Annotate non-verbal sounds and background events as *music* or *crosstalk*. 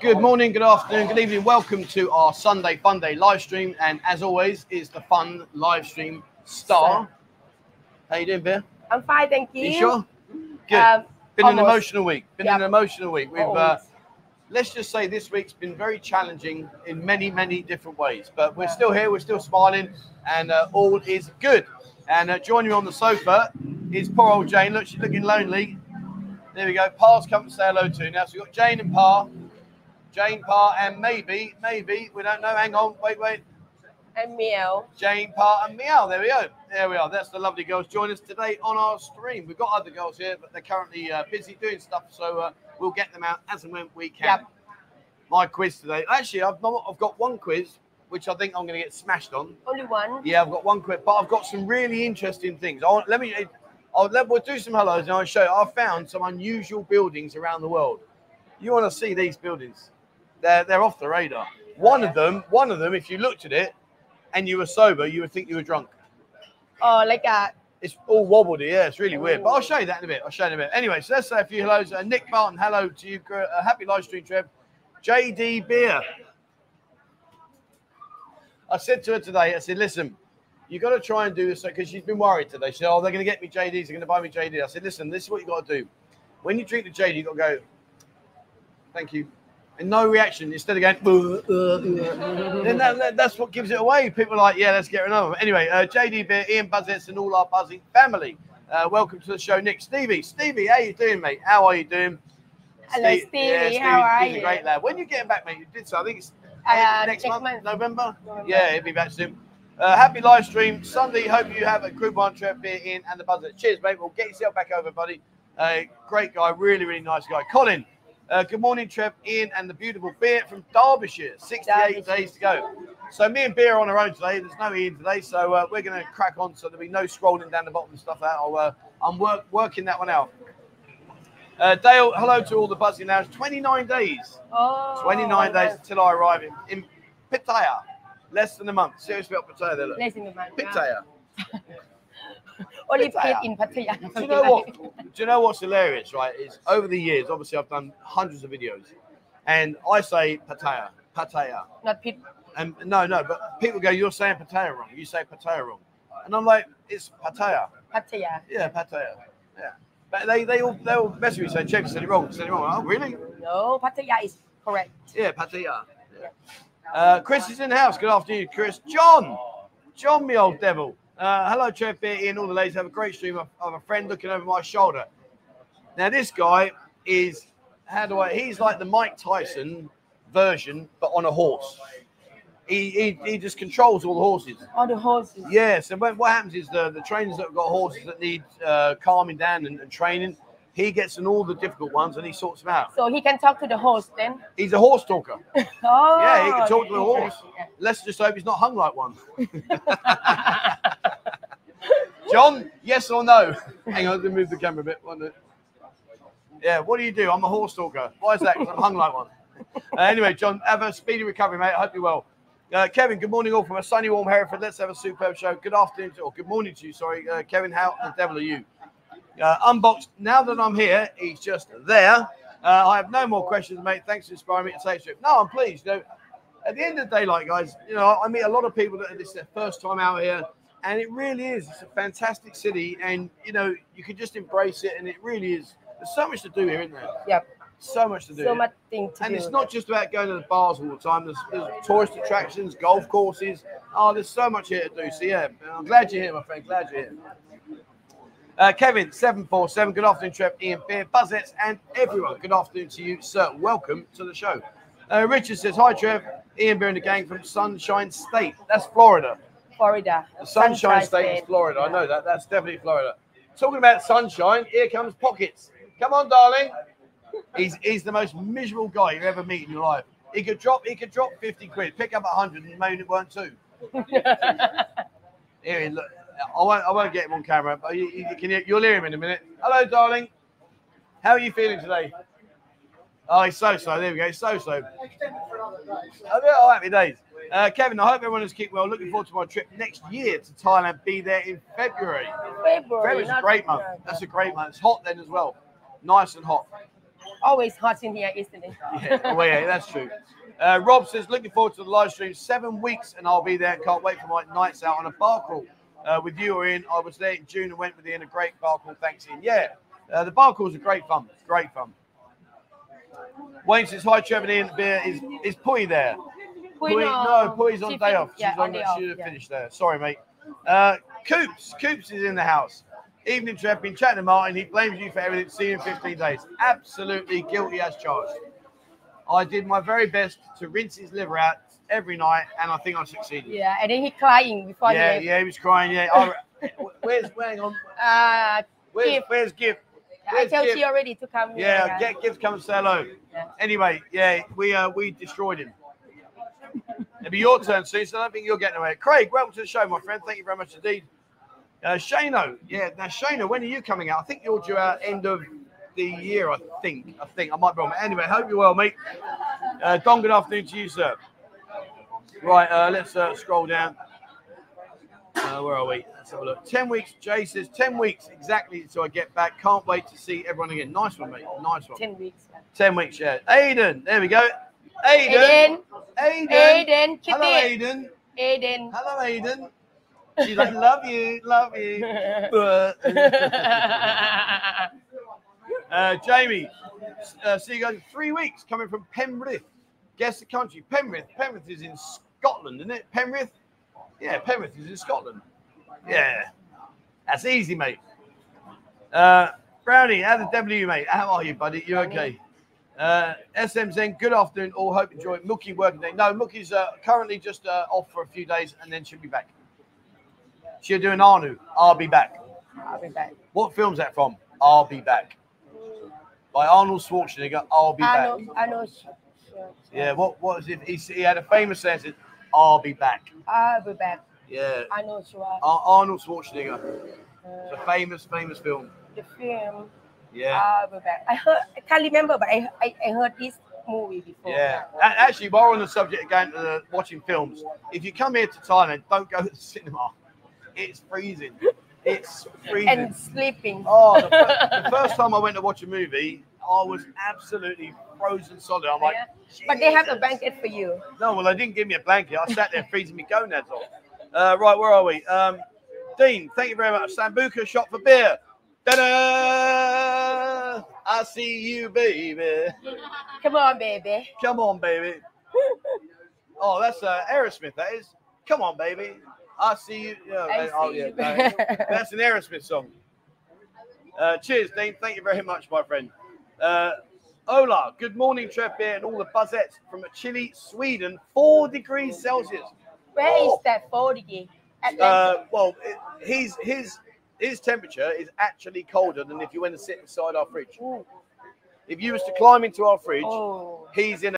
Good morning, good afternoon, good evening. Welcome to our Sunday Fun Day live stream. And as always, is the fun live stream star. How you doing, Bear? I'm fine, thank you. You sure? Good. Um, been an emotional week. Been Yep. an emotional week. We've uh, let's just say this week's been very challenging in many, many different ways. But we're Yeah. still here, we're still smiling, and uh, all is good. And uh, joining me on the sofa is poor old Jane. Look, she's looking lonely. There we go. Par's come to say hello to now. So we've got Jane and Par. Jane, Par, and maybe, maybe, we don't know. Hang on, wait, wait. And Meow. Jane, Part, and Meow. There we go. There we are. That's the lovely girls join us today on our stream. We've got other girls here, but they're currently uh, busy doing stuff, so uh, we'll get them out as and when we can. Yep. My quiz today. Actually, I've not, I've got one quiz which I think I'm going to get smashed on. Only one. Yeah, I've got one quiz, but I've got some really interesting things. I want, let me. I'll let, we'll do some hellos and I'll show you. I've found some unusual buildings around the world. You want to see these buildings? They're they're off the radar. One of them, one of them, if you looked at it and you were sober, you would think you were drunk. Oh, like a It's all wobbledy, yeah. It's really weird. But I'll show you that in a bit. I'll show you in a bit. Anyway, so let's say a few hellos. Uh, Nick Barton, hello to you. Uh, happy live stream, Trev. JD Beer. I said to her today, I said, listen, you got to try and do this because she's been worried today. She said, oh, they're going to get me JDs. They're going to buy me JD. I said, listen, this is what you got to do. When you drink the JD, you got to go, thank you. And no reaction. Instead of going, "Uh, uh, uh," then that, that- that's what gives it away. People are like, yeah, let's get another one. Anyway, uh, JD Beer, Ian Buzzets, and all our buzzing family. Uh, welcome to the show, Nick. Stevie, Stevie, how you doing, mate? How are you doing? Hello, Steve- Stevie. How are he's a you? great lad. When you getting back, mate? You did so. I think it's Uh, next, next month, month. November? November. Yeah, he'll be back soon. Uh, happy live stream Sunday. Hope you have a good one, Trev Beer, Ian, and the buzzer. Cheers, mate. Well, get yourself back over, buddy. Uh, great guy, really, really nice guy. Colin, uh, good morning, Trev, Ian, and the beautiful Beer from Derbyshire. 68 Derbyshire. days to go. So me and Beer are on our own today. There's no Ian today, so uh, we're going to crack on. So there'll be no scrolling down the bottom and stuff. Out. I'll, uh, I'm work, working that one out. Uh, Dale, hello to all the buzzing lounge. 29 days. Oh, 29 days until I arrive in, in Pattaya. Less than a month. Seriously, about Pattaya there, look. Less than a month. Pattaya. *laughs* *laughs* Pattaya. paid in Pattaya. Do you know what? Do you know what's hilarious, right? Is over the years, obviously, I've done hundreds of videos, and I say Pattaya, Pattaya, Not pit. and no, no, but people go, "You're saying Pattaya wrong. You say Pattaya wrong," and I'm like, "It's Pattaya." Pattaya. Yeah, Pattaya. Yeah, but they they all they all mess with me saying, "Check, said it wrong. Said it wrong." Oh, really? No, Pattaya is correct. Yeah, Pattaya. Yeah. Uh, Chris is in the house. Good afternoon, Chris. John, John, me old devil. Uh, hello, Trev, Beer, Ian, all the ladies. Have a great stream of, of a friend looking over my shoulder. Now, this guy is, how do I, he's like the Mike Tyson version, but on a horse. He, he, he just controls all the horses. All the horses. Yeah, so when, what happens is the, the trainers that have got horses that need uh, calming down and, and training, he gets in all the difficult ones and he sorts them out. So he can talk to the horse then. He's a horse talker. *laughs* Oh. Yeah, he can talk to the horse. Let's just hope he's not hung like one. *laughs* *laughs* John, yes or no? *laughs* Hang on, let me move the camera a bit. Yeah, what do you do? I'm a horse talker. Why is that? I'm hung like one. Uh, anyway, John, have a speedy recovery, mate. I hope you're well. Uh, Kevin, good morning all from a sunny, warm Hereford. Let's have a superb show. Good afternoon, to, or good morning to you. Sorry, uh, Kevin. How the devil are you? Uh, unboxed. Now that I'm here, he's just there. Uh, I have no more questions, mate. Thanks for inspiring me to a trip. No, I'm pleased. You know, at the end of the day, like guys, you know, I meet a lot of people that this is their first time out here, and it really is. It's a fantastic city, and you know, you can just embrace it, and it really is. There's so much to do here, isn't there? Yep. So much to do. So much thing to do. And do. it's not just about going to the bars all the time. There's, there's tourist attractions, golf courses. Oh, there's so much here to do. So yeah, I'm glad you're here, my friend. Glad you're here. Uh, Kevin, 747. Good afternoon, Trev, Ian Beer, Buzzets, and everyone. Good afternoon to you, sir. Welcome to the show. Uh, Richard says, Hi, Trev. Ian Beer and the gang from Sunshine State. That's Florida. Florida. The Sunshine, State, is Florida. I know that. That's definitely Florida. Talking about sunshine, here comes Pockets. Come on, darling. He's he's the most miserable guy you ever meet in your life. He could drop he could drop 50 quid, pick up 100 and maybe it weren't two. *laughs* Here, he- look. I won't I won't get him on camera, but you, you can hear, you'll hear him in a minute. Hello, darling. How are you feeling today? Oh, he's so slow. There we go. He's so slow. Oh, yeah, oh, happy days. Uh, Kevin, I hope everyone is keeping well. Looking forward to my trip next year to Thailand. Be there in February. February. February's a great month. That's a great month. It's hot then as well. Nice and hot. Always hot in here, isn't it? *laughs* Yeah, well, yeah, that's true. Uh, Rob says, looking forward to the live stream. Seven weeks and I'll be there. Can't wait for my nights out on a bar crawl uh, with you or Ian. I was there in June and went with Ian. A great bar crawl. Thanks, Ian. Yeah, uh, the bar crawls are great fun. Great fun. Wayne says, hi, Trevor and Ian. Beer. Is, is Pui there? Pui, no, Pui's on day fin- off. She's Yeah, on, on day off. She should have yeah. finished there. Sorry, mate. Uh, Coops. Coops is in the house. Evening, Trev. Been chatting to Martin. He blames you for everything. See you in 15 days. Absolutely guilty as charged. I did my very best to rinse his liver out every night, and I think I succeeded. Yeah, and then he crying before yeah, he yeah, he was crying. Yeah. Oh, *laughs* where's hang on? Uh, Where's Gift. where's Gift? I told tell you already to come here. Yeah, get Gift come say hello. Yeah. Anyway, yeah, we uh we destroyed him. It'll be your turn soon, so I don't think you're getting away. Craig, welcome to the show, my friend. Thank you very much indeed. Uh, Shano, yeah. Now, Shano, when are you coming out? I think you're due out end of the year. I think. I think I might be wrong. But Anyway, hope you're well, mate. Uh, Don, good afternoon to you, sir. Right, uh, let's uh, scroll down. Uh, where are we? Let's have a look. 10 weeks. Jay says 10 weeks exactly until I get back. Can't wait to see everyone again. Nice one, mate. Nice one. 10 weeks. 10 weeks, yeah. Aiden, there we go. Aiden. Aiden, Aiden. Aiden, Hello, Aiden. Aiden. Hello, Aiden. She's like, love you, love you. *laughs* uh, Jamie, uh, see you guys in three weeks coming from Penrith. Guess the country. Penrith. Penrith is in Scotland, isn't it? Penrith? Yeah, Penrith is in Scotland. Yeah. That's easy, mate. Uh, Brownie, how the you, mate? How are you, buddy? You okay? Uh, good afternoon. All hope you enjoy it. Mookie working day. No, Mookie's uh, currently just uh, off for a few days and then she'll be back. She'll do an Arnu. I'll be back. I'll be back. What film's that from? I'll be back. By Arnold Schwarzenegger. I'll be I back. know, I know. Sure, sure. Yeah. What? was it? He, he had a famous said, I'll be back. I'll be back. Yeah. I know sure. Ar- Arnold Schwarzenegger. It's Uh, a famous, famous film. the film. Yeah. I'll be back. I heard. I can't remember, but I I, I heard this movie before. Yeah. Actually, while we're on the subject of going to the, watching films, if you come here to Thailand, don't go to the *laughs* cinema. It's freezing. It's freezing. And sleeping. Oh, the, fir- the first time I went to watch a movie, I was absolutely frozen solid. I'm like, Yeah. But they have a blanket for you. No, well, they didn't give me a blanket. I sat there freezing me gonads off. Uh, right, where are we? Um, Dean, thank you very much. Sambuca shot for beer. Da-da! I see you, baby. Come on, baby. Come on, baby. Oh, that's uh, Aerosmith, that is. Come on, baby. I see you. Yeah, I oh, see yeah, you. *laughs* that's an Aerosmith song. Uh, cheers, Dean. Thank you very much, my friend. Uh, Ola, good morning, Trev and all the buzzettes from chilly Sweden, four degrees Celsius. Where is Oh. that 40? Atlantic. Uh, well, it, his his his temperature is actually colder than if you went and sit inside our fridge. If you was to climb into our fridge, Oh. he's in